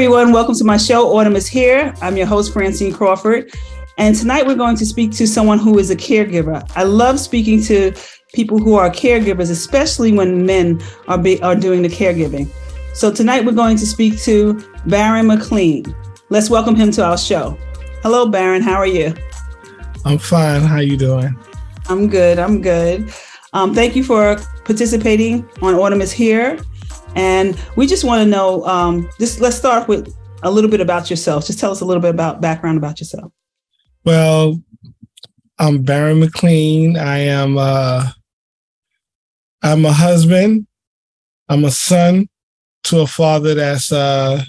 everyone. Welcome to my show. Autumn is here. I'm your host, Francine Crawford. And tonight we're going to speak to someone who is a caregiver. I love speaking to people who are caregivers, especially when men are, be, are doing the caregiving. So tonight we're going to speak to Baron McLean. Let's welcome him to our show. Hello, Baron. How are you? I'm fine. How are you doing? I'm good. I'm good. Um, thank you for participating on Autumn is Here. And we just want to know, um, just let's start with a little bit about yourself. Just tell us a little bit about background about yourself. Well, I'm Baron McLean. I am uh I'm a husband. I'm a son to a father that's uh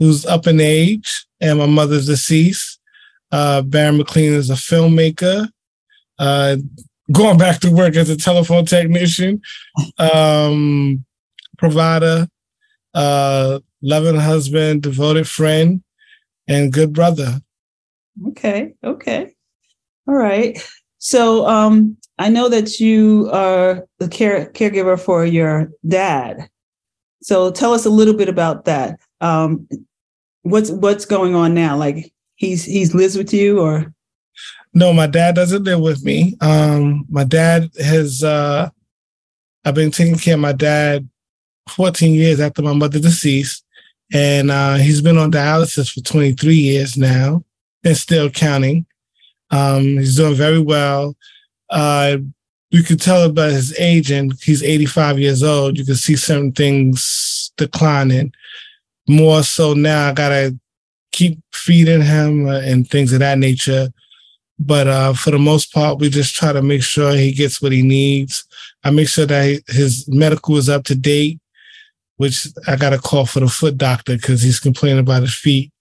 who's up in age, and my mother's deceased. Uh Baron McLean is a filmmaker. Uh going back to work as a telephone technician. Um provider, uh, loving husband, devoted friend, and good brother. Okay. Okay. All right. So um, I know that you are the care caregiver for your dad. So tell us a little bit about that. Um, what's what's going on now? Like he's he's lives with you or? No, my dad doesn't live with me. Um, my dad has. Uh, I've been taking care of my dad 14 years after my mother deceased. And uh, he's been on dialysis for 23 years now and still counting. Um, he's doing very well. Uh, you can tell about his age, and he's 85 years old. You can see certain things declining. More so now, I gotta keep feeding him uh, and things of that nature. But uh, for the most part, we just try to make sure he gets what he needs. I make sure that his medical is up to date which I got a call for the foot doctor because he's complaining about his feet.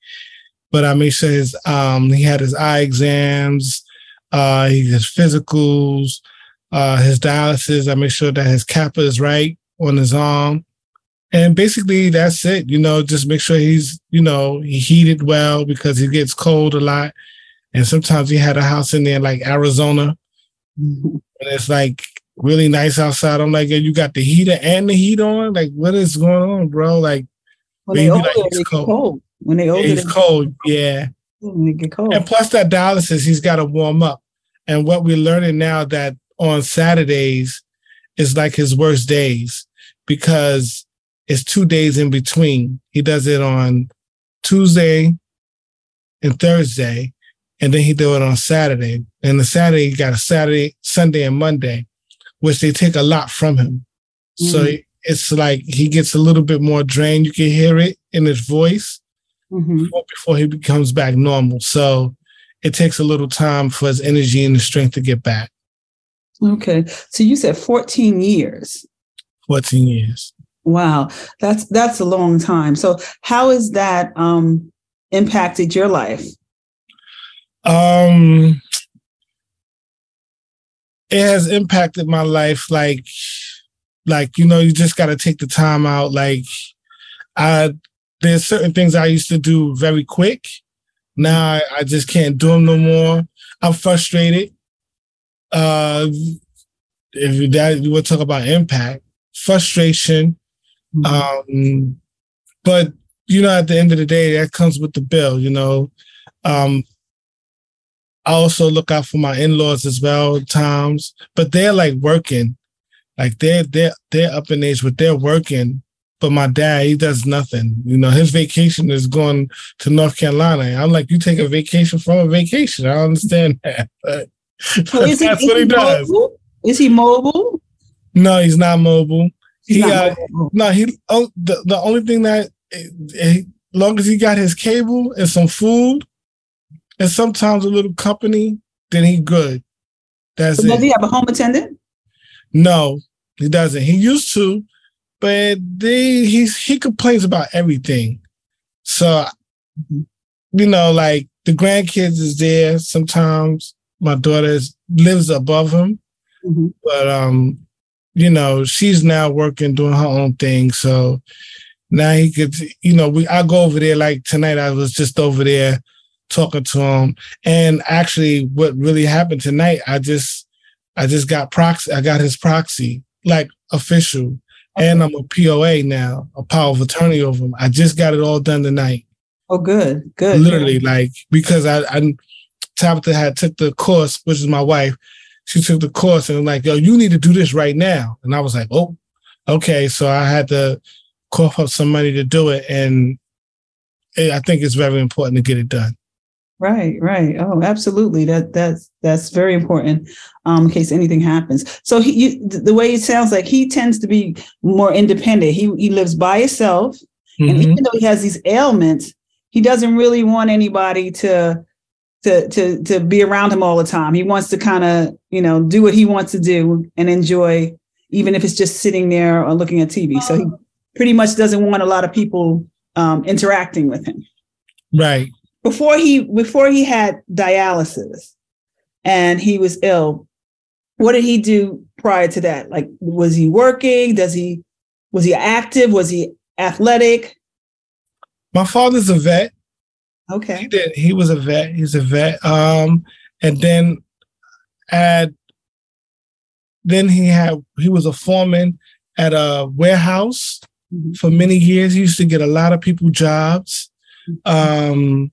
But I made sure his um he had his eye exams, uh his physicals, uh his dialysis. I make sure that his kappa is right on his arm. And basically that's it. You know, just make sure he's, you know, he heated well because he gets cold a lot. And sometimes he had a house in there like Arizona. Mm-hmm. And it's like really nice outside. I'm like, you got the heater and the heat on. Like, what is going on, bro? Like, when they older, like, they cold. cold. When they older, it's cold. Yeah. When they get cold. And plus that dialysis, he's got to warm up. And what we're learning now that on Saturdays is like his worst days because it's two days in between. He does it on Tuesday and Thursday, and then he do it on Saturday. And the Saturday, he got a Saturday, Sunday, and Monday which they take a lot from him. Mm. So it's like he gets a little bit more drained. You can hear it in his voice mm-hmm. before, he becomes back normal. So it takes a little time for his energy and the strength to get back. Okay. So you said 14 years. 14 years. Wow. That's that's a long time. So how has that um impacted your life? Um it has impacted my life like like you know you just got to take the time out like i there's certain things i used to do very quick. Now I, I just can't do them no more. I'm frustrated. Uh if that you would talk about impact frustration mm-hmm. um but you know at the end of the day that comes with the bill you know? Um I also look out for my in-laws as well times, but they're like working, like they're they're they're up in age, but they're working. But my dad, he does nothing. You know, his vacation is going to North Carolina. I'm like, you take a vacation from a vacation. I understand that. But, so is that's he, what he, he does. Mobile? Is he mobile? No, he's not mobile. He's he not uh, mobile. no he oh, the the only thing that as eh, eh, long as he got his cable and some food, and sometimes a little company, then he good. That's so Does he have a home attendant? No, he doesn't. He used to, but they he's he complains about everything. So, you know, like the grandkids is there. Sometimes my daughter lives above him, mm-hmm. but um, you know, she's now working doing her own thing. So now he could, you know, we I go over there like tonight. I was just over there talking to him. And actually, what really happened tonight, I just, I just got proxy. I got his proxy, like official. and I'm a POA now, a power of attorney over him. I just got it all done tonight. Oh, good, good. Literally, yeah. like because I, I Tabitha had took the course, which is my wife. She took the course and I'm like, yo, you need to do this right now. And I was like, oh, okay. So I had to cough up some money to do it, and eh, I think it's very important to get it done. Right, right. Oh, absolutely. That that's that's very important um, in case anything happens. So he, you, the way it sounds like he tends to be more independent. He he lives by himself, mm-hmm. and even though he has these ailments, he doesn't really want anybody to to to to be around him all the time. He wants to kind of you know do what he wants to do and enjoy, even if it's just sitting there or looking at TV. So he pretty much doesn't want a lot of people um, interacting with him. Right before he before he had dialysis and he was ill what did he do prior to that? Like was he working? Does he was he active? Was he athletic? My father's a vet. Okay. He did he was a vet. He's a vet. Um and then at then he had he was a foreman at a warehouse mm-hmm. for many years. He used to get a lot of people jobs. Mm-hmm. um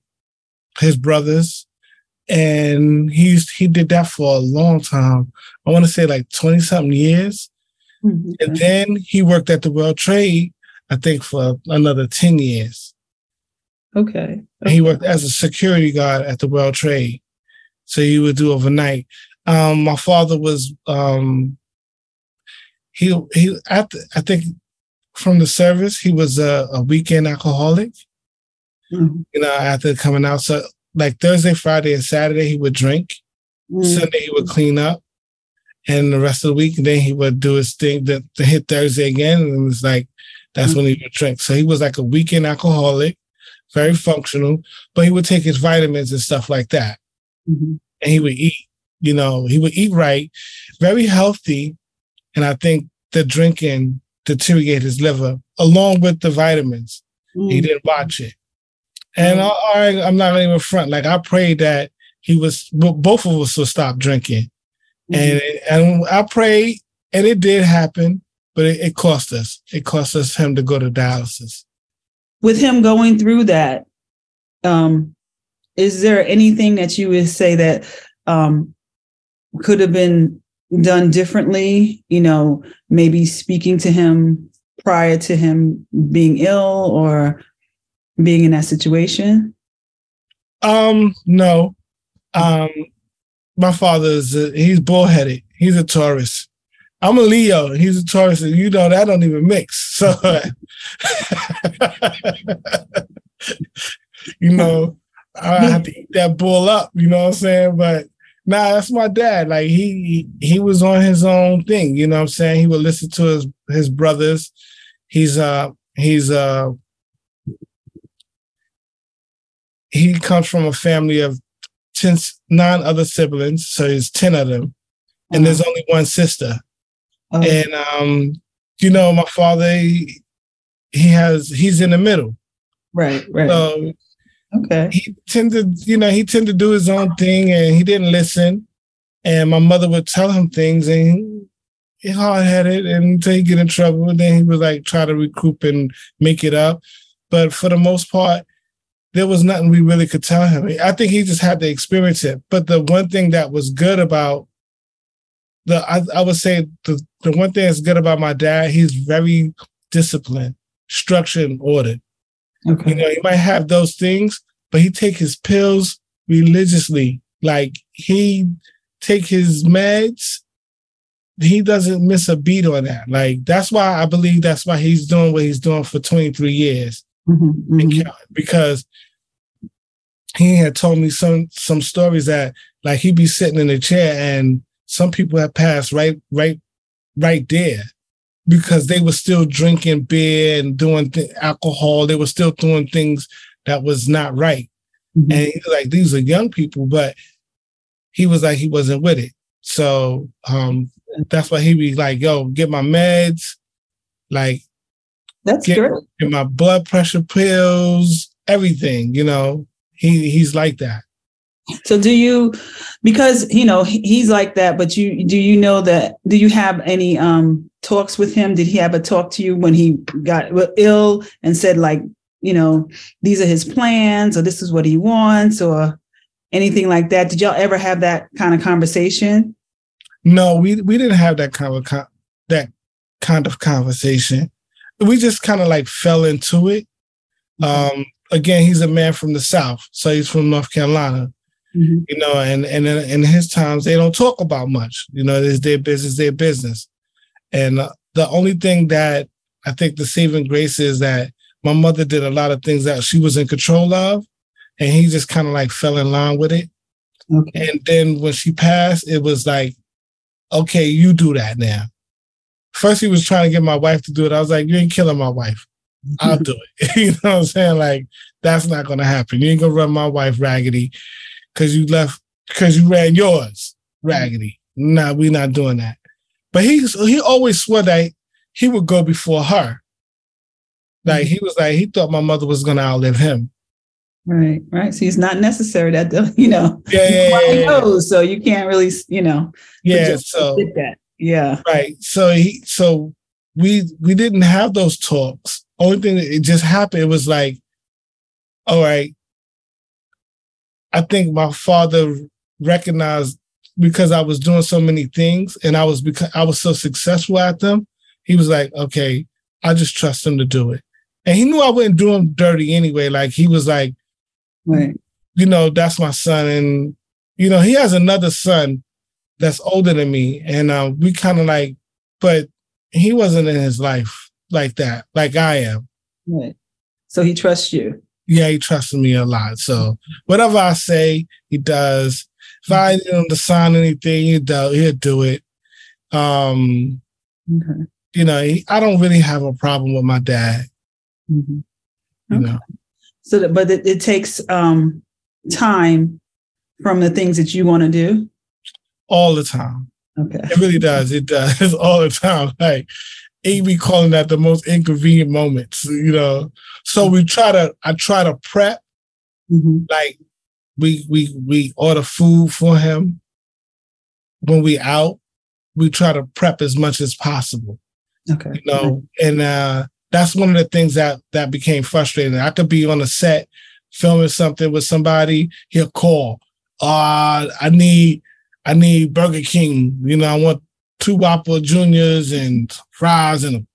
his brothers, and he's he did that for a long time. I want to say like twenty something years, mm-hmm. and then he worked at the World Trade. I think for another ten years. Okay. okay. He worked as a security guard at the World Trade, so he would do overnight. Um, my father was um, he he at the, I think from the service he was a, a weekend alcoholic mm-hmm. you know, after coming out. So like Thursday, Friday, and Saturday, he would drink. Mm-hmm. Sunday, he would clean up. And the rest of the week, then he would do his thing to, to hit Thursday again. And it was like, that's mm-hmm. when he would drink. So he was like a weekend alcoholic, very functional, but he would take his vitamins and stuff like that. Mm-hmm. And he would eat, you know, he would eat right, very healthy. And I think the drinking deteriorated his liver along with the vitamins. He mm. didn't watch it. And I, I, am not even front. Like I prayed that he was, both of us would stop drinking, mm-hmm. and and I prayed, and it did happen, but it, it cost us. It cost us him to go to dialysis. With him going through that, um, is there anything that you would say that um, could have been done differently? You know, maybe speaking to him prior to him being ill, or being in that situation? Um, no. Um, my father is a, he's bullheaded. He's a Taurus. I'm a Leo. He's a Taurus. And you know that don't even mix. So, you know, I have to eat that bull up. You know what I'm saying? But nah, that's my dad. Like he he was on his own thing. You know what I'm saying? He would listen to his his brothers. He's uh he's uh he comes from a family of 10, nine other siblings, so there's 10 of them. And uh-huh. there's only one sister. Uh-huh. And um, you know, my father he, he has he's in the middle. Right, right. So okay. He tended, you know, he tended to do his own thing and he didn't listen. And my mother would tell him things and he hard headed and until he get in trouble. And then he would like try to recoup and make it up. But for the most part, there was nothing we really could tell him. I think he just had to experience it. But the one thing that was good about the, I, I would say the, the one thing that's good about my dad, he's very disciplined, structured, and ordered. Okay. You know, he might have those things, but he take his pills religiously. Like he take his meds. He doesn't miss a beat on that. Like that's why I believe that's why he's doing what he's doing for 23 years. Mm-hmm, mm-hmm. Because he had told me some some stories that like he'd be sitting in a chair and some people had passed right right right there because they were still drinking beer and doing th- alcohol. They were still doing things that was not right. Mm-hmm. And he was like, these are young people, but he was like, he wasn't with it. So um, that's why he be like, yo, get my meds, like that's get, great. Get my blood pressure pills, everything, you know he he's like that. So do you because you know he's like that, but you do you know that do you have any um talks with him? Did he have a talk to you when he got ill and said like, you know, these are his plans or this is what he wants or anything like that? Did y'all ever have that kind of conversation? No, we we didn't have that kind of that kind of conversation. We just kind of like fell into it. Um, again, he's a man from the South, so he's from North Carolina. Mm-hmm. You know, and and in his times they don't talk about much. You know, it's their business, their business. And uh, the only thing that I think the saving grace is that my mother did a lot of things that she was in control of, and he just kind of like fell in line with it. Okay. And then when she passed, it was like, okay, you do that now. First, he was trying to get my wife to do it. I was like, you ain't killing my wife. I'll do it. you know what I'm saying? Like, that's not going to happen. You ain't to run my wife raggedy because you left, because you ran yours raggedy. Nah, we're not doing that. But he, he always swore that he would go before her. Like, he was like, he thought my mother was going to outlive him. Right, right. So it's not necessary that the, you know, yeah, yeah, yeah, yeah. so you can't really, you know, yeah. So that, yeah, right. So he, so we we didn't have those talks. Only thing that it just happened, it was like, all right. I think my father recognized because I was doing so many things and I was because I was so successful at them. He was like, okay, I just trust him to do it. And he knew I wouldn't do him dirty anyway. Like he was like, Right. You know, that's my son. And, you know, he has another son that's older than me. And uh, we kind of like, but he wasn't in his life like that, like I am. Right. So he trusts you. Yeah, he trusts me a lot. So whatever I say, he does. If I need him to sign anything, he do, he'll do it. Um, okay. You know, he, I don't really have a problem with my dad. Mm-hmm. You know, so that, but it, it takes um, time from the things that you want to do. All the time. Okay. It really does. It does all the time. Like we calling that the most inconvenient moments, you know. So we try to I try to prep. Mm-hmm. Like we we we order food for him when we out. We try to prep as much as possible. Okay. You know, and uh that's one of the things that that became frustrating. I could be on a set filming something with somebody, he'll call. Uh, I need I need Burger King. You know, I want two Whopper Juniors and fries and a,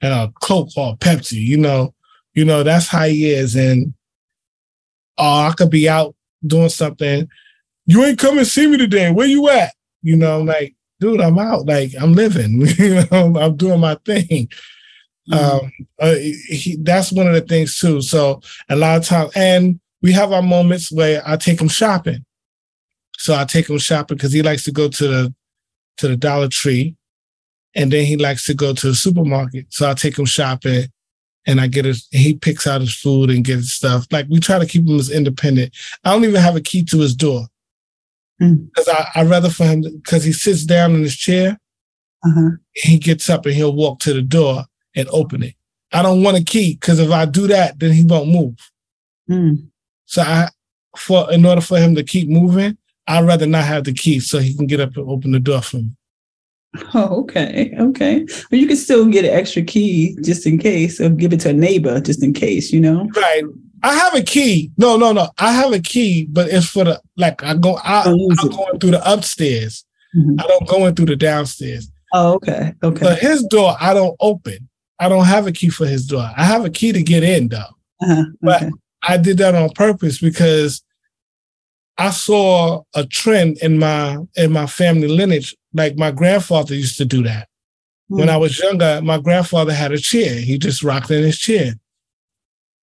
and a Coke or Pepsi. You know, you know that's how he is. And uh, I could be out doing something. You ain't come and see me today. Where you at? You know, like, dude, I'm out. Like, I'm living. you know, I'm doing my thing. Mm-hmm. Um, uh, he, that's one of the things too. So a lot of times, and we have our moments where I take him shopping. So I take him shopping because he likes to go to the to the Dollar Tree, and then he likes to go to the supermarket. So I take him shopping, and I get his. He picks out his food and gets stuff. Like we try to keep him as independent. I don't even have a key to his door because mm. I I rather for him because he sits down in his chair. Uh-huh. He gets up and he'll walk to the door and open it. I don't want a key because if I do that, then he won't move. Mm. So I, for in order for him to keep moving, I'd rather not have the key so he can get up and open the door for me. Oh, okay, okay. But you can still get an extra key just in case, or give it to a neighbor just in case. You know, right? I have a key. No, no, no. I have a key, but it's for the like I go. I, am going through the upstairs. Mm-hmm. I don't go in through the downstairs. Oh, okay, okay. But his door, I don't open. I don't have a key for his door. I have a key to get in though. Uh-huh. Okay. But I did that on purpose because I saw a trend in my in my family lineage. Like my grandfather used to do that. Mm-hmm. When I was younger, my grandfather had a chair. He just rocked in his chair.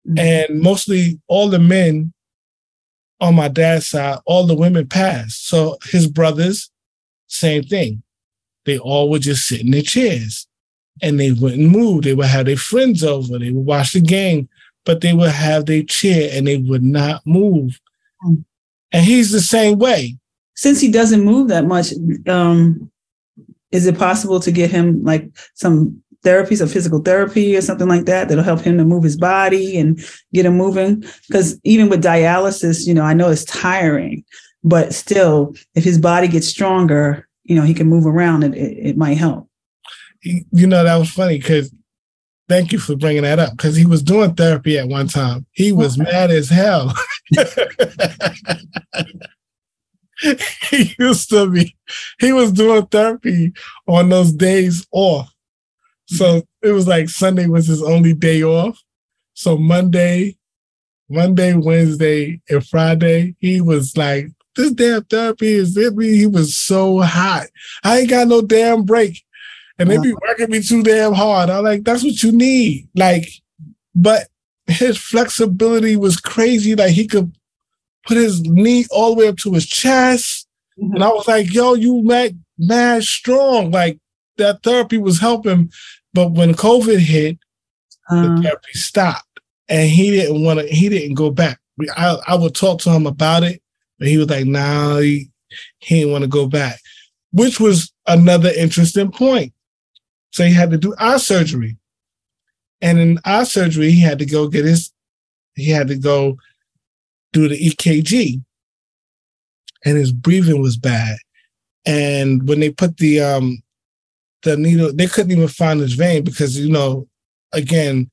Mm-hmm. And mostly all the men on my dad's side, all the women passed. So his brothers, same thing. They all would just sit in their chairs and they wouldn't move. They would have their friends over. They would watch the game, but they would have their chair and they would not move. Mm. And he's the same way. Since he doesn't move that much, um, is it possible to get him like some therapies or physical therapy or something like that that'll help him to move his body and get him moving? Because even with dialysis, you know, I know it's tiring. but still, if his body gets stronger, you know, he can move around. It it, it might help. You know, that was funny because thank you for bringing that up because he was doing therapy at one time. He was mad as hell. he used to be, he was doing therapy on those days off. So mm-hmm. it was like Sunday was his only day off. So Monday, Monday, Wednesday, and Friday, he was like, this damn therapy is it me. He was so hot. I ain't got no damn break. And they be working me too damn hard. I'm like, that's what you need. Like, but his flexibility was crazy. Like he could put his knee all the way up to his chest. Mm-hmm. And I was like, yo, you mad, mad strong. Like that therapy was helping. But when COVID hit, um, the therapy stopped. And he didn't want to, he didn't go back. I, I would talk to him about it, but he was like, nah, he, he didn't want to go back, which was another interesting point. So he had to do eye surgery. And in eye surgery, he had to go get his, he had to go do the EKG, and his breathing was bad. And when they put the um the needle, they couldn't even find his vein because you know, again,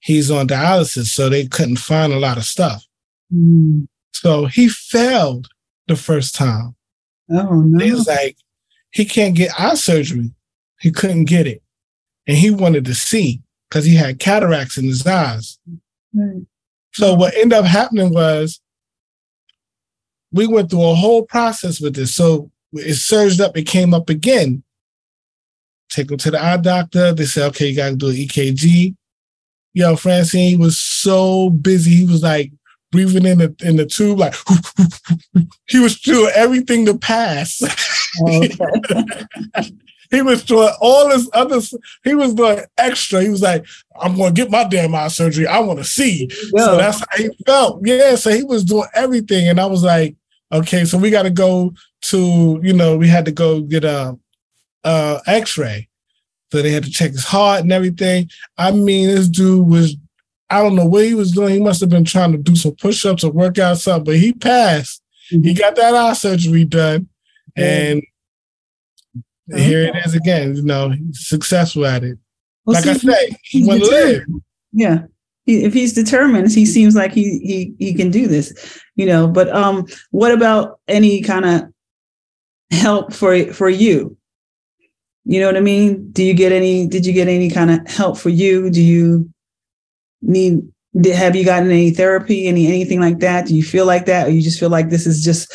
he's on dialysis, so they couldn't find a lot of stuff. Mm. So he failed the first time. Oh no! He was like, he can't get eye surgery. He couldn't get it, and he wanted to see because he had cataracts in his eyes. Right. So what ended up happening was we went through a whole process with this. So it surged up, it came up again. Take him to the eye doctor. They said, okay, you got to do an EKG. Yo, Francine was so busy. He was like breathing in the in the tube, like he was doing everything to pass. Oh, okay. He was doing all this other. He was doing extra. He was like, "I'm going to get my damn eye surgery. I want to see." Yeah. So that's how he felt. Yeah. So he was doing everything, and I was like, "Okay, so we got to go to. You know, we had to go get a, a X-ray. So they had to check his heart and everything. I mean, this dude was. I don't know what he was doing. He must have been trying to do some push-ups or work out something, but he passed. Mm-hmm. He got that eye surgery done, and here it is again. You know, successful at it. Well, like see, I say, he want to live. Yeah. if he's determined, he seems like he he he can do this, you know. But um, what about any kind of help for for you? You know what I mean? Do you get any? Did you get any kind of help for you? Do you need? Did, have you gotten any therapy, any anything like that? Do you feel like that, or you just feel like this is just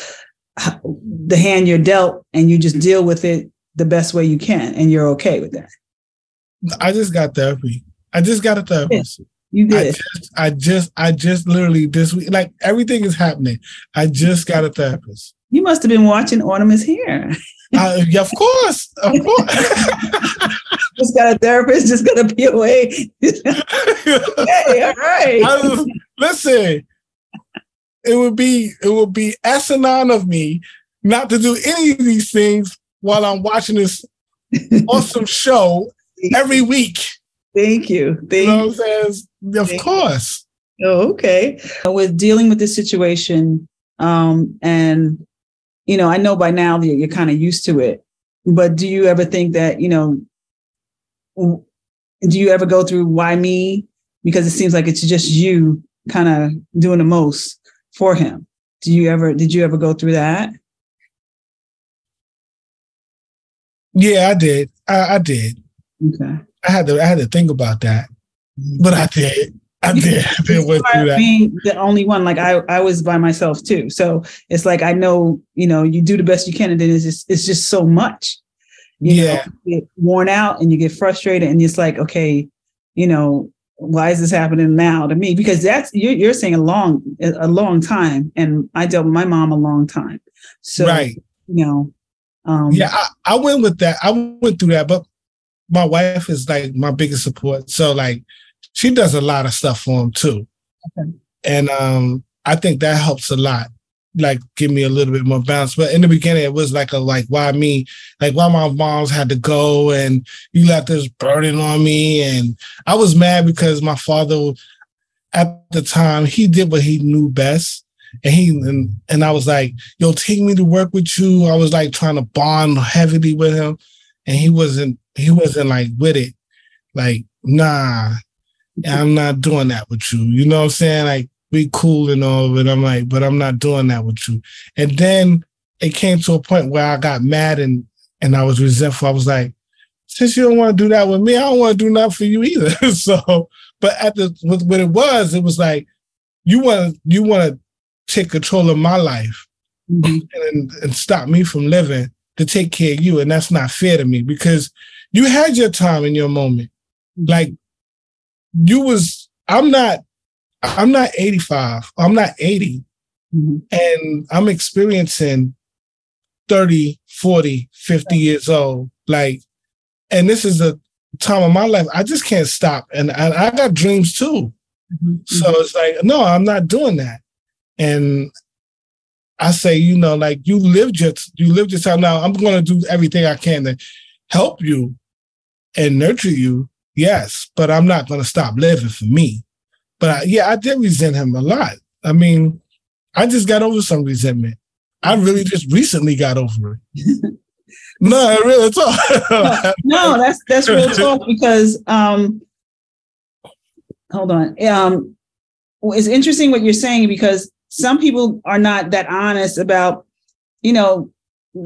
the hand you're dealt, and you just deal with it the best way you can and you're okay with that. I just got therapy. I just got a therapist. Yeah, you did. I just, I just, I just literally this week, like everything is happening. I just got a therapist. You must have been watching Autumn is here. uh, yeah, of course, of course. just got a therapist. Just got a POA. hey, all right. Was, listen, it would be it would be asinine of me not to do any of these things while I'm watching this awesome show every week. Thank you. Thank you know saying? Of Thank course. Oh, okay. With dealing with this situation, um, and you know, I know by now that you're kind of used to it, but do you ever think that, you know, do you ever go through why me? Because it seems like it's just you kind of doing the most for him. Do you ever did you ever go through that? Yeah, I did. I, I did. Okay. I had to. I had to think about that, but I did. I did. I did went through that. Being the only one, like I, I was by myself too. So it's like I know, you know, you do the best you can, and then it's just, it's just so much. You yeah. Know, you get worn out and you get frustrated, and it's like, okay, you know, why is this happening now to me? Because that's you're, you're saying a long, a long time, and I dealt with my mom a long time. So, right. you know, um, yeah, I, I went with that. I went through that, but my wife is like my biggest support. So like she does a lot of stuff for him too. Okay. And um I think that helps a lot. Like give me a little bit more balance. But in the beginning it was like a like why me? Like why my moms had to go and you left this burden on me. And I was mad because my father at the time he did what he knew best. And he and, and I was like, yo, take me to work with you. I was like trying to bond heavily with him. And he wasn't, he wasn't like with it. Like, nah, I'm not doing that with you. You know what I'm saying? Like, we cool and all, but I'm like, but I'm not doing that with you. And then it came to a point where I got mad and and I was resentful. I was like, since you don't want to do that with me, I don't want to do nothing for you either. so, but at the with what it was, it was like you want to you want to take control of my life mm-hmm. and, and stop me from living to take care of you, and that's not fair to me because you had your time in your moment. Mm-hmm. Like you was, I'm not, I'm not 85. I'm not 80, mm-hmm. and I'm experiencing 30, 40, 50 years old. Like, and this is a time of my life. I just can't stop. And, and I got dreams too. Mm-hmm. So it's like, no, I'm not doing that. And I say, you know, like you lived your you lived your time. Now I'm gonna do everything I can to help you and nurture you. Yes, but I'm not gonna stop living for me. But I, yeah, I did resent him a lot. I mean, I just got over some resentment. I really just recently got over it. no, really talk. no, that's that's real talk because um hold on. Um it's interesting what you're saying because some people are not that honest about, you know,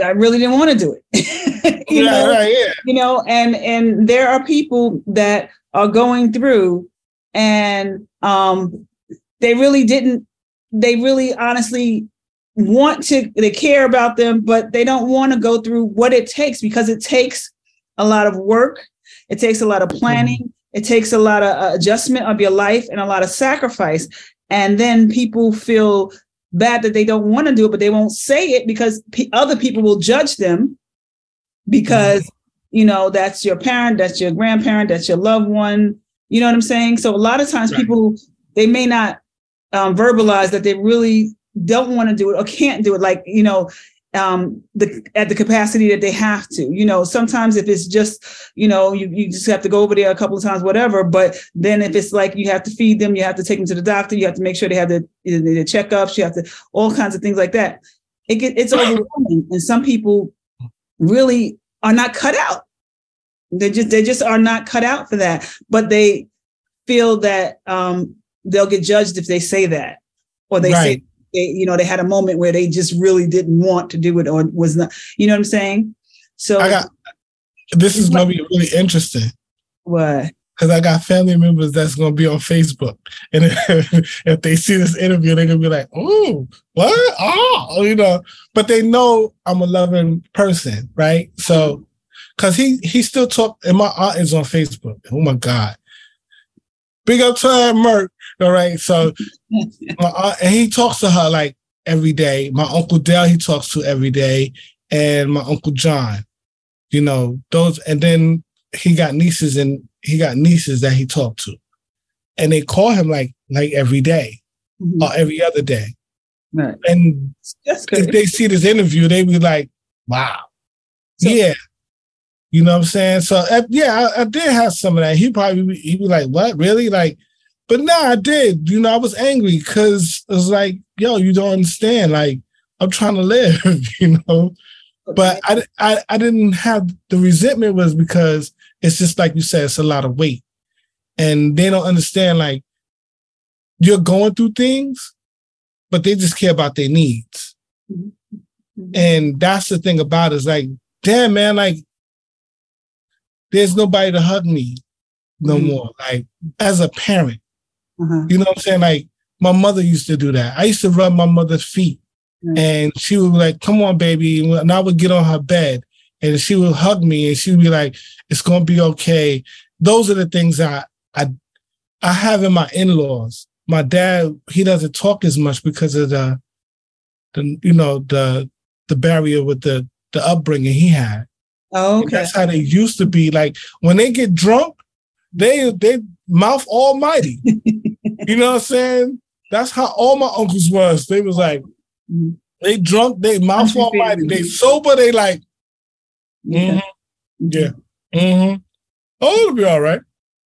I really didn't want to do it. you yeah, know, right, yeah. you know, and and there are people that are going through and um they really didn't they really honestly want to they care about them but they don't want to go through what it takes because it takes a lot of work it takes a lot of planning mm-hmm. it takes a lot of uh, adjustment of your life and a lot of sacrifice and then people feel bad that they don't want to do it but they won't say it because p- other people will judge them because you know that's your parent that's your grandparent that's your loved one. You know what i'm saying? So a lot of times right. people they may not um, verbalize that they really don't want to do it or can't do it. Like you know um the at the capacity that they have to you know sometimes if it's just you know you, you just have to go over there a couple of times whatever but then if it's like you have to feed them you have to take them to the doctor you have to make sure they have the, the, checkups you have to all kinds of things like that it get, it's overwhelming and some people really are not cut out they just they just are not cut out for that but they feel that um they'll get judged if they say that or they right. say they, you know, they had a moment where they just really didn't want to do it or was not, you know what I'm saying? So I got this is gonna be really interesting. What? Because I got family members that's gonna be on Facebook, and if, if they see this interview, they're gonna be like, "Oh, what? Ah, oh, you know." But they know I'm a loving person, right? So, mm-hmm. because he he still talk, and my aunt is on Facebook. Oh my god, big up to her, Merk. All right. So my aunt, and he talks to her like every day. My Uncle Dale, he talks to every day. And my Uncle John. You know, those and then he got nieces and he got nieces that he talked to. And they call him like like every day mm-hmm. or every other day. Right. And if they see this interview, they be like, wow. So, yeah. You know what I'm saying? So uh, yeah, I, I, did have some of that. He probably he be like, "What? Really? Like, but no, I did. You know, I was angry because it was like, yo, you don't understand. Like, I'm trying to live, you know. But I, I, I didn't have the resentment was because it's just like you said, it's a lot of weight, and they don't understand. Like, you're going through things, but they just care about their needs, mm-hmm. and that's the thing about it. Is like, damn man, like, there's nobody to hug me no mm-hmm. more. Like, as a parent, uh-huh. You know what I'm saying? Like my mother used to do that. I used to rub my mother's feet, mm-hmm. and she would be like, "Come on, baby," and I would get on her bed, and she would hug me, and she would be like, "It's gonna be okay." Those are the things I I I have in my in-laws. My dad, he doesn't talk as much because of the the you know the the barrier with the the upbringing he had. Oh, okay. And that's how they used to be. Like when they get drunk, they they mouth almighty. you know what I'm saying? That's how all my uncles was. They was like, they drunk, they mouth almighty. They sober, they like, mm-hmm. yeah, mm-hmm. oh, it'll be all right.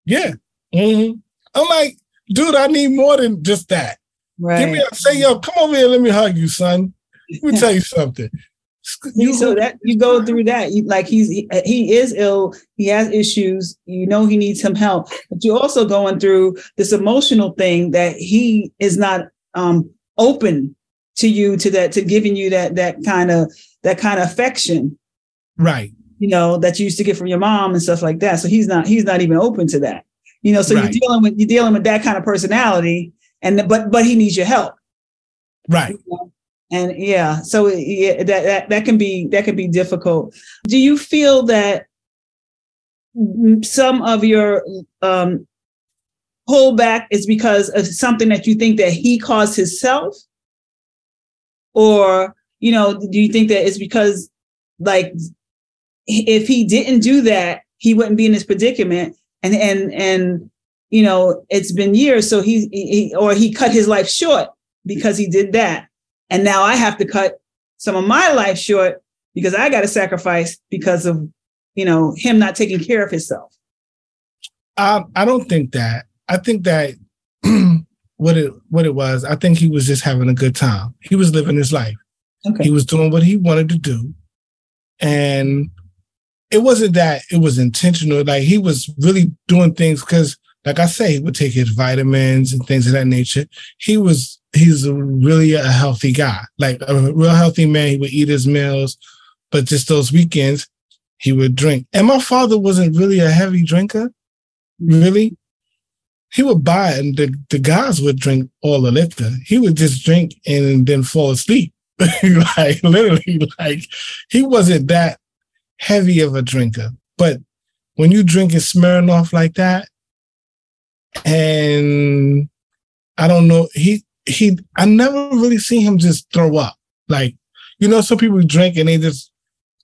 Yeah. Mm-hmm. I'm like, dude, I need more than just that. Right. Give me a, say, yo, come over here, let me hug you, son. Let me tell you something. You, so that you go through that, you, like he's he, is ill, he has issues. You know he needs some help, but you're also going through this emotional thing that he is not um, open to you to that to giving you that that kind of that kind of affection, right? You know that you used to get from your mom and stuff like that. So he's not he's not even open to that. You know, so right. you're dealing with you're dealing with that kind of personality, and but but he needs your help, right? You know? And yeah so yeah, that, that that can be that can be difficult. Do you feel that some of your um pullback is because of something that you think that he caused himself? Or you know do you think that it's because like if he didn't do that he wouldn't be in this predicament? And and and you know it's been years so he, he or he cut his life short because he did that and now I have to cut some of my life short because I got to sacrifice because of, you know, him not taking care of himself. Um, I don't think that. I think that what it what it was, I think he was just having a good time. He was living his life. Okay. He was doing what he wanted to do. And it wasn't that it was intentional. Like he was really doing things because, like I say, he would take his vitamins and things of that nature. He was he's really a healthy guy, like a real healthy man. He would eat his meals, but just those weekends he would drink. And my father wasn't really a heavy drinker, really. He would buy and the, the guys would drink all the liquor. He would just drink and then fall asleep. like literally, like he wasn't that heavy of a drinker. But when you drink and Smirnoff like that, and I don't know, he he I never really seen him just throw up. Like, you know, some people drink and they just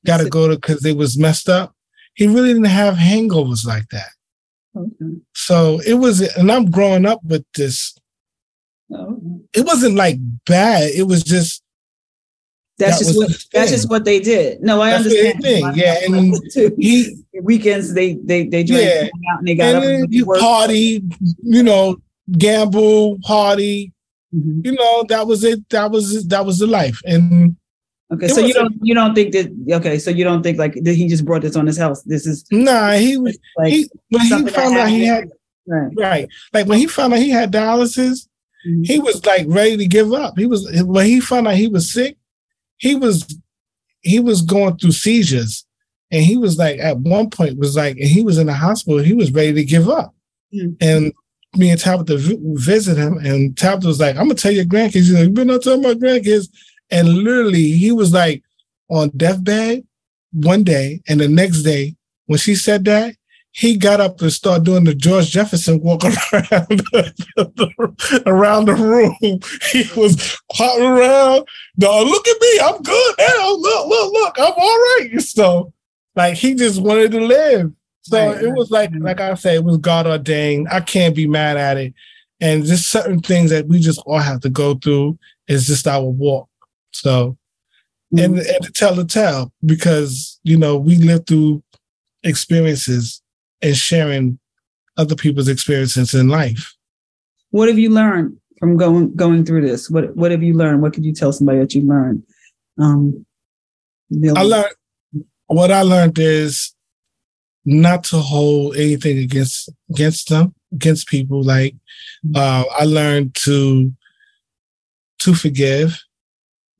gotta go to because they was messed up. He really didn't have hangovers like that. Okay. So it was, and I'm growing up with this. Oh. It wasn't like bad. It was just that's that just what that's just what they did. No, I that's understand. Thing. Yeah, and he weekends they they they drank yeah. out and they got and up you party, you know, gamble, party, Mm-hmm. You know, that was it. That was that was the life. And okay, so you don't you don't think that okay, so you don't think like that he just brought this on his house. This is nah. He was like he, when he found out he had right. right, like when he found out he had dialysis, mm-hmm. he was like ready to give up. He was when he found out he was sick. He was he was going through seizures, and he was like at one point was like, and he was in the hospital. He was ready to give up, mm-hmm. and me and Tabitha visit him, and Tabitha was like, "I'm gonna tell your grandkids." He's like, "You better not tell my grandkids." And literally, he was like on deathbed one day, and the next day, when she said that, he got up and started doing the George Jefferson walk around the, around the room. He was hopping around. No, look at me, I'm good now. Look, look, look, I'm all right. So, like, he just wanted to live. So right. it was like, like I say, it was God ordained. I can't be mad at it. And just certain things that we just all have to go through is just our walk. So, mm-hmm. and, and to tell the tale because, you know, we live through experiences and sharing other people's experiences in life. What have you learned from going going through this? What what have you learned? What could you tell somebody that you learned? Um, I learned what I learned is not to hold anything against against them, against people. Like mm-hmm. uh, I learned to to forgive.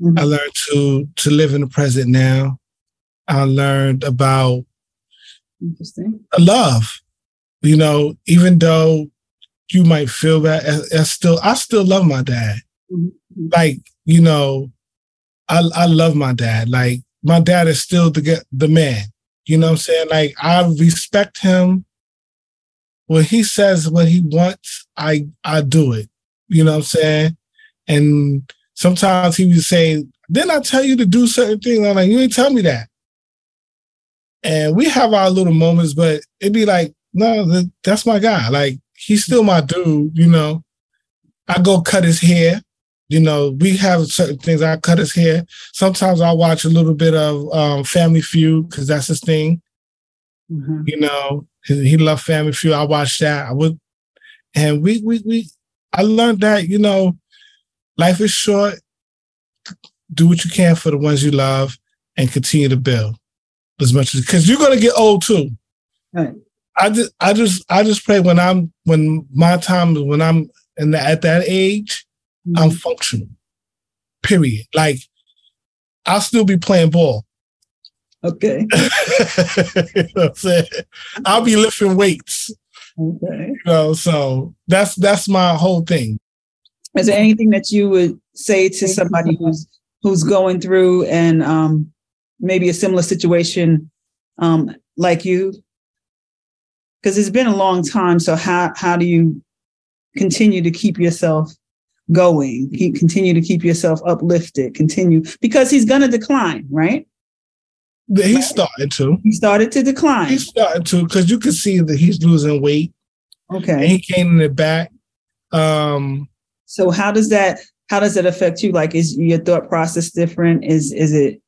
Mm-hmm. I learned to to live in the present now. I learned about interesting love. You know, even though you might feel that, I, I still I still love my dad. Mm-hmm. Like you know, I I love my dad. Like my dad is still the the man. You know what I'm saying? Like I respect him. When he says what he wants, I I do it. You know what I'm saying? And sometimes he would say, Didn't I tell you to do certain things? I'm like, you ain't tell me that. And we have our little moments, but it'd be like, no, that's my guy. Like he's still my dude, you know. I go cut his hair. You know, we have certain things. I cut his hair. Sometimes I watch a little bit of um, Family Feud because that's his thing. Mm-hmm. You know, he, he loved Family Feud. I watched that. I would, and we we we. I learned that you know, life is short. Do what you can for the ones you love and continue to build as much as because you're gonna get old too. Right. I just I just I just pray when I'm when my time when I'm in the, at that age, mm-hmm. I'm functional. Period. Like I'll still be playing ball. Okay. you know I'm saying? I'll be lifting weights. Okay. You know, so that's that's my whole thing. Is there anything that you would say to somebody who's who's going through and um, maybe a similar situation um, like you? Because it's been a long time. So how how do you continue to keep yourself going? Keep, continue to keep yourself uplifted. Continue because he's going to decline, right? He's starting to. He started to decline. He's starting to because you can see that he's losing weight. Okay. And he came in the back. Um, so how does that how does that affect you? Like, is your thought process different? Is is it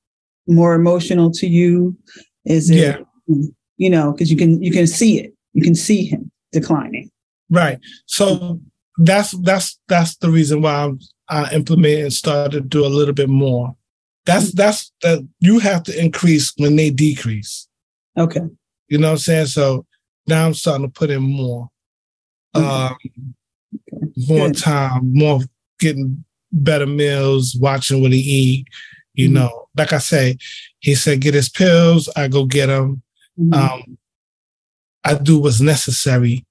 more emotional to you? Is it yeah. you know because you can you can see it. You can see him declining. Right. So that's that's that's the reason why I'm, I implement and started to do a little bit more that's that's that you have to increase when they decrease. Okay. You know what I'm saying? So now I'm starting to put in more. Um okay. more Good. time, more getting better meals, watching what he eat. You mm-hmm. know, like I say, he said, get his pills. I go get them. Mm-hmm. Um, I do what's necessary,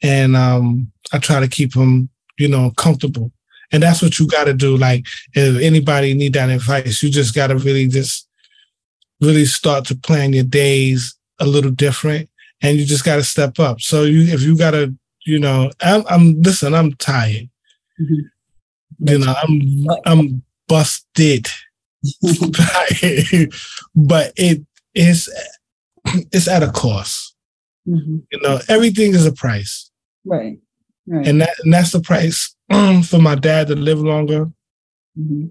and um, I try to keep him, you know, comfortable. And that's what you got to do. Like, if anybody need that advice, you just got to really just really start to plan your days a little different, and you just got to step up. So you, if you got to, you know, I'm, I'm listen, I'm tired. Mm-hmm. You know, I'm, I'm busted. but it is, it's at a cost. Mm-hmm. You know, everything is a price. Right. Right. And that and that's the price for my dad to live longer. Mm-hmm.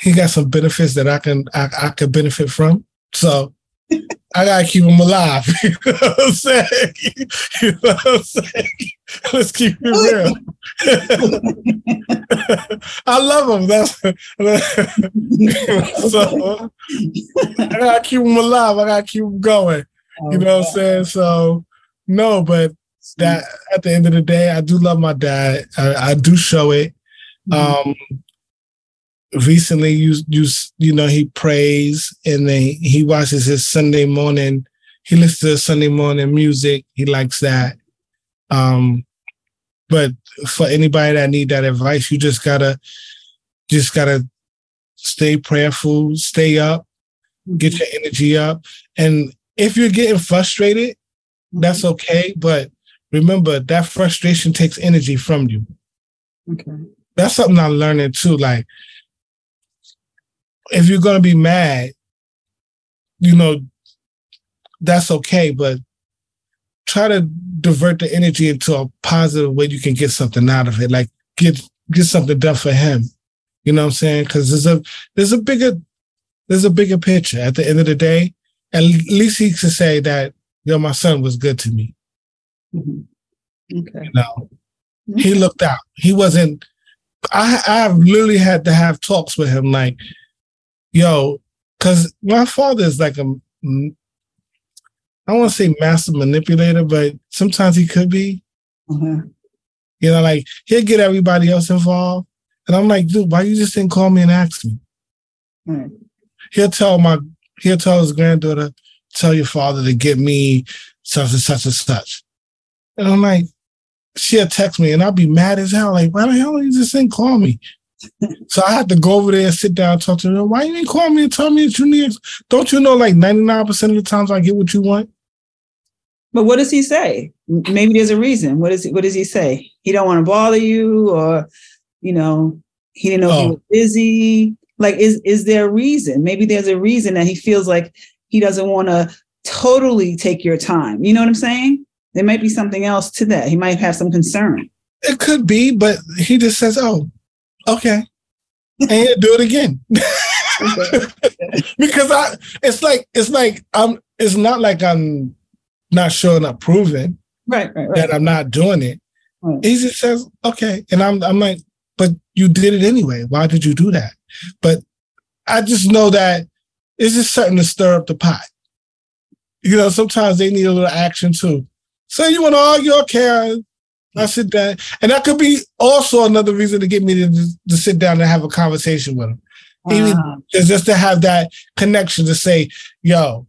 He got some benefits that I can I, I can benefit from. So I gotta keep him alive. you know what I'm saying? You know what I'm saying? Let's keep it real. I love him. That's so I gotta keep him alive. I gotta keep him going. You know what I'm saying? So no, but that at the end of the day, I do love my dad. I, I do show it. Mm-hmm. Um, recently, you you you know he prays and then he watches his Sunday morning. He listens to Sunday morning music. He likes that. Um, but for anybody that need that advice, you just gotta just gotta stay prayerful, stay up, get your energy up, and if you're getting frustrated, that's okay. But remember that frustration takes energy from you. Okay. That's something I'm learning too. Like, if you're gonna be mad, you know, that's okay, but try to divert the energy into a positive way you can get something out of it. Like get get something done for him. You know what I'm saying? Because there's a there's a bigger there's a bigger picture. At the end of the day, at least he can say that, yo, my son was good to me. Mm-hmm. Okay. You know, he looked out. He wasn't. I I have literally had to have talks with him, like, yo, because my father is like a. I want to say master manipulator, but sometimes he could be. Mm-hmm. You know, like he'll get everybody else involved, and I'm like, dude, why you just didn't call me and ask me? Mm. He'll tell my he'll tell his granddaughter, tell your father to get me such and such and such. And I'm like, she'll text me and I'll be mad as hell. Like, why the hell you just didn't call me? So I had to go over there and sit down and talk to her. Why you didn't call me and tell me that you need? Don't you know like 99% of the times I get what you want? But what does he say? Maybe there's a reason. What is what does he say? He don't want to bother you or, you know, he didn't know oh. he was busy. Like, is is there a reason? Maybe there's a reason that he feels like he doesn't want to totally take your time. You know what I'm saying? There might be something else to that. He might have some concern. It could be, but he just says, "Oh, okay," and do it again. because I, it's like it's like I'm. It's not like I'm not showing up, proving right, right, right. that I'm not doing it. Right. He just says, "Okay," and I'm I'm like, but you did it anyway. Why did you do that? But I just know that it's just something to stir up the pot. You know, sometimes they need a little action too. So you want to argue, okay, I sit down. And that could be also another reason to get me to, to sit down and have a conversation with them. Even uh-huh. just to have that connection to say, yo,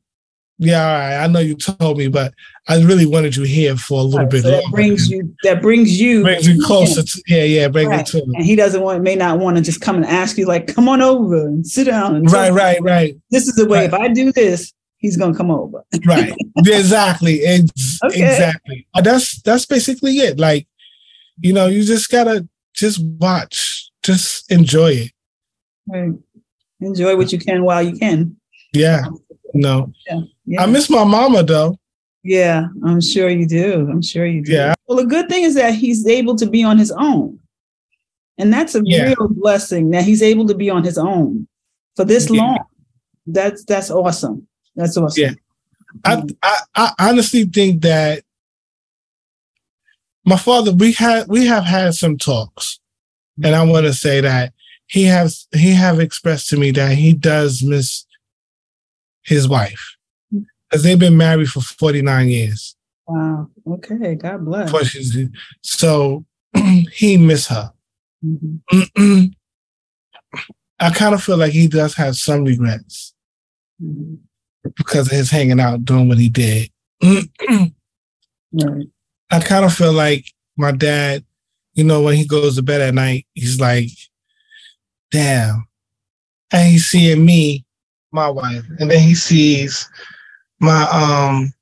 yeah, all right, I know you told me, but I really wanted you here for a little right, bit. So that brings you that brings you brings you closer to yeah, yeah, bring right. to And he doesn't want may not want to just come and ask you, like, come on over and sit down. And right, right, right. This is the way. Right. If I do this, he's gonna come over. right. Exactly. Okay. Exactly. Uh, that's that's basically it. Like, you know, you just gotta just watch, just enjoy it. Right. Enjoy what you can while you can. Yeah. No. Yeah. yeah. I miss my mama though. Yeah, I'm sure you do. I'm sure you do. Yeah. Well, the good thing is that he's able to be on his own. And that's a yeah. real blessing that he's able to be on his own for this yeah. long. That's that's awesome. That's awesome. Yeah. I, mm. I, I honestly think that my father, we had we have had some talks, and I want to say that he has he have expressed to me that he does miss his wife because they've been married for 49 years. Wow. Okay. God bless. So he miss her. Mm-hmm. I kind of feel like he does have some regrets mm-hmm. Because of his hanging out doing what he did. right. I kind of feel like my dad, you know, when he goes to bed at night, he's like, damn. And he's seeing me, my wife, and then he sees my um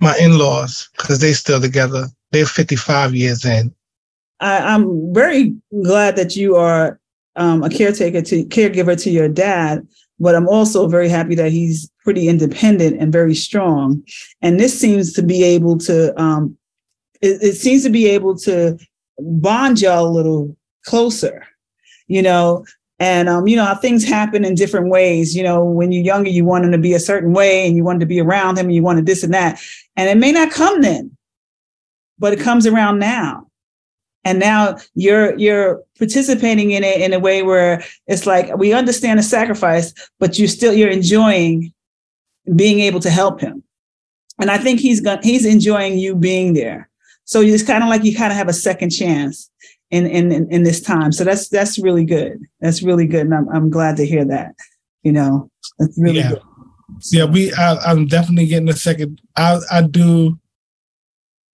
my in-laws because they still together. They're 55 years in. I, am very glad that you are um, a caretaker to caregiver to your dad, but I'm also very happy that he's pretty independent and very strong. And this seems to be able to um, it, it seems to be able to bond y'all a little closer. You know, and um, you know, things happen in different ways. You know, when you're younger, you want him to be a certain way and you wanted to be around him and you wanted this and that. And it may not come then, but it comes around now. And now you're you're participating in it in a way where it's like we understand the sacrifice, but you still you're enjoying being able to help him. And I think he's going he's enjoying you being there. So it's kind of like you kind of have a second chance in, in in this time. So that's that's really good. That's really good, and I'm I'm glad to hear that. You know, that's really yeah. good. Yeah, we. I, am definitely getting a second. I I do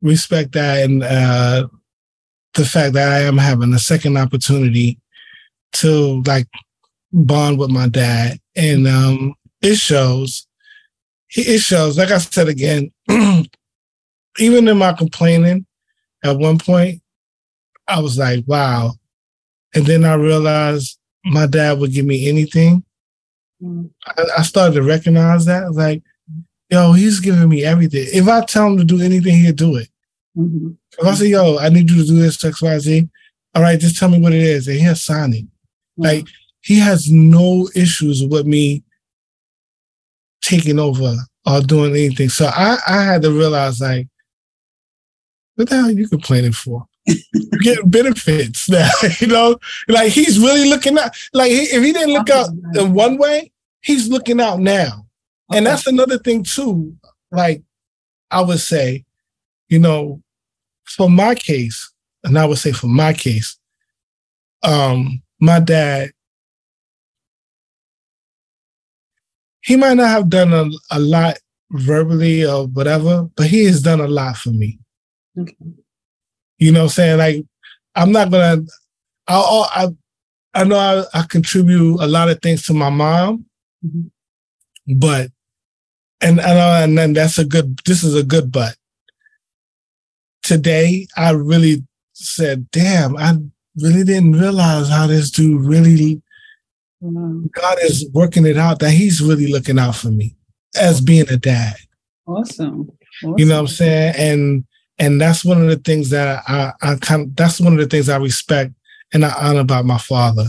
respect that and uh the fact that I am having a second opportunity to like bond with my dad, and um it shows. It shows. Like I said again, even in my complaining, at one point, I was like, wow. And then I realized my dad would give me anything. Mm. I, I, started to recognize that. Like, yo, he's giving me everything. If I tell him to do anything, he'll do it. Mm-hmm. If I say, yo, I need you to do this, X, Y, Z, all right, just tell me what it is, and he'll sign it. Mm-hmm. Like, he has no issues with me taking over or doing anything. So I, I had to realize, like, what the hell are you complaining for? you get benefits now. you know, like he's really looking out. Like if he didn't look out in one way, he's looking out now. Okay. And that's another thing too. Like I would say, you know, for my case, and I would say for my case, um, my dad, he might not have done a, a lot verbally or whatever, but he has done a lot for me. Okay. You know what I'm saying? Like, I'm not gonna. I I I know I, I contribute a lot of things to my mom, mm-hmm. but and and and then that's a good. This is a good but. Today, I really said, "Damn, I really didn't realize how this dude really." Mm-hmm. God is working it out that He's really looking out for me as being a dad. Awesome. awesome. You know what I'm saying? And and that's one of the things that I, I kind of, that's one of the things I respect and I honor about my father.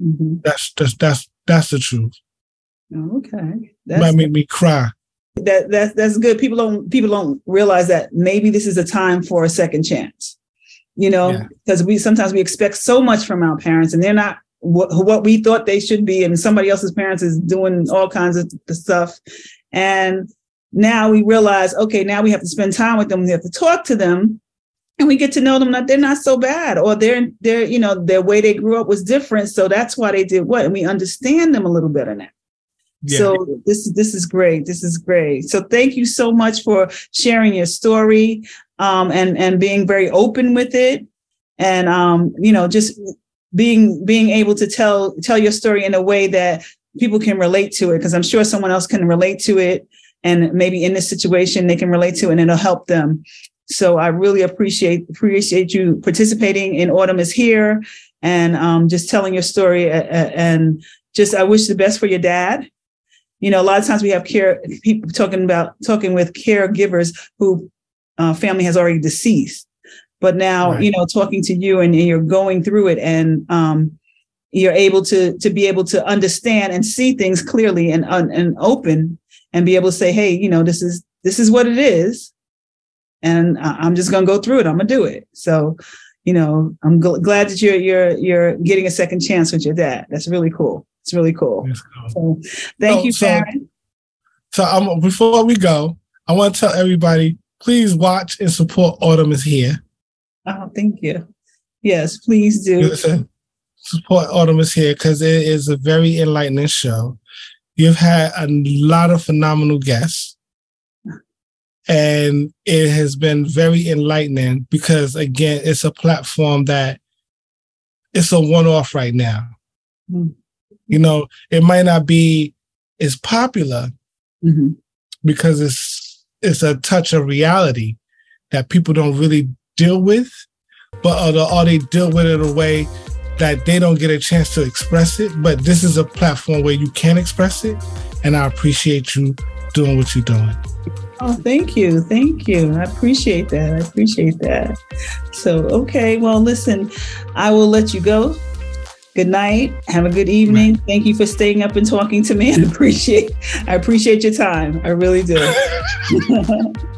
Mm-hmm. That's that's that's that's the truth. Okay, that might make me cry. That that's that's good. People don't people don't realize that maybe this is a time for a second chance. you know, because yeah. we sometimes we expect so much from our parents and they're not what, what we thought they should be, and somebody else's parents is doing all kinds of stuff. And now we realize, okay, now we have to spend time with them. We have to talk to them and we get to know them that they're not so bad or they're they're you know their way they grew up was different so that's why they did what and we understand them a little better now yeah. so this this is great this is great so thank you so much for sharing your story um, and and being very open with it and um, you know just being being able to tell tell your story in a way that people can relate to it because i'm sure someone else can relate to it and maybe in this situation they can relate to it and it'll help them so I really appreciate appreciate you participating in Autumn is Here and um, just telling your story. And just I wish the best for your dad. You know, a lot of times we have care people talking about talking with caregivers who uh, family has already deceased, but now right. you know talking to you and, and, you're going through it and um, you're able to to be able to understand and see things clearly and and open and be able to say, hey, you know, this is this is what it is and I'm just going to go through it. I'm going to do it. So, you know, I'm gl- glad that you're you're you're getting a second chance with your dad. That's really cool. It's really cool. So, thank you, Sharon. So, so um, before we go, I want to tell everybody: please watch and support Autumn is here. Oh, thank you. Yes, please do. Listen, support Autumn is here because it is a very enlightening show. You've had a lot of phenomenal guests and it has been very enlightening because again it's a platform that it's a one-off right now mm-hmm. You know it might not be as popular mm-hmm. because it's it's a touch of reality that people don't really deal with but or, or they deal with it in a way that they don't get a chance to express it but this is a platform where you can express it and i appreciate you doing what you're doing Oh, thank you. Thank you. I appreciate that. I appreciate that. So, okay. Well, listen, I will let you go. Good night. Have a good evening. Thank you for staying up and talking to me. I appreciate I appreciate your time. I really do.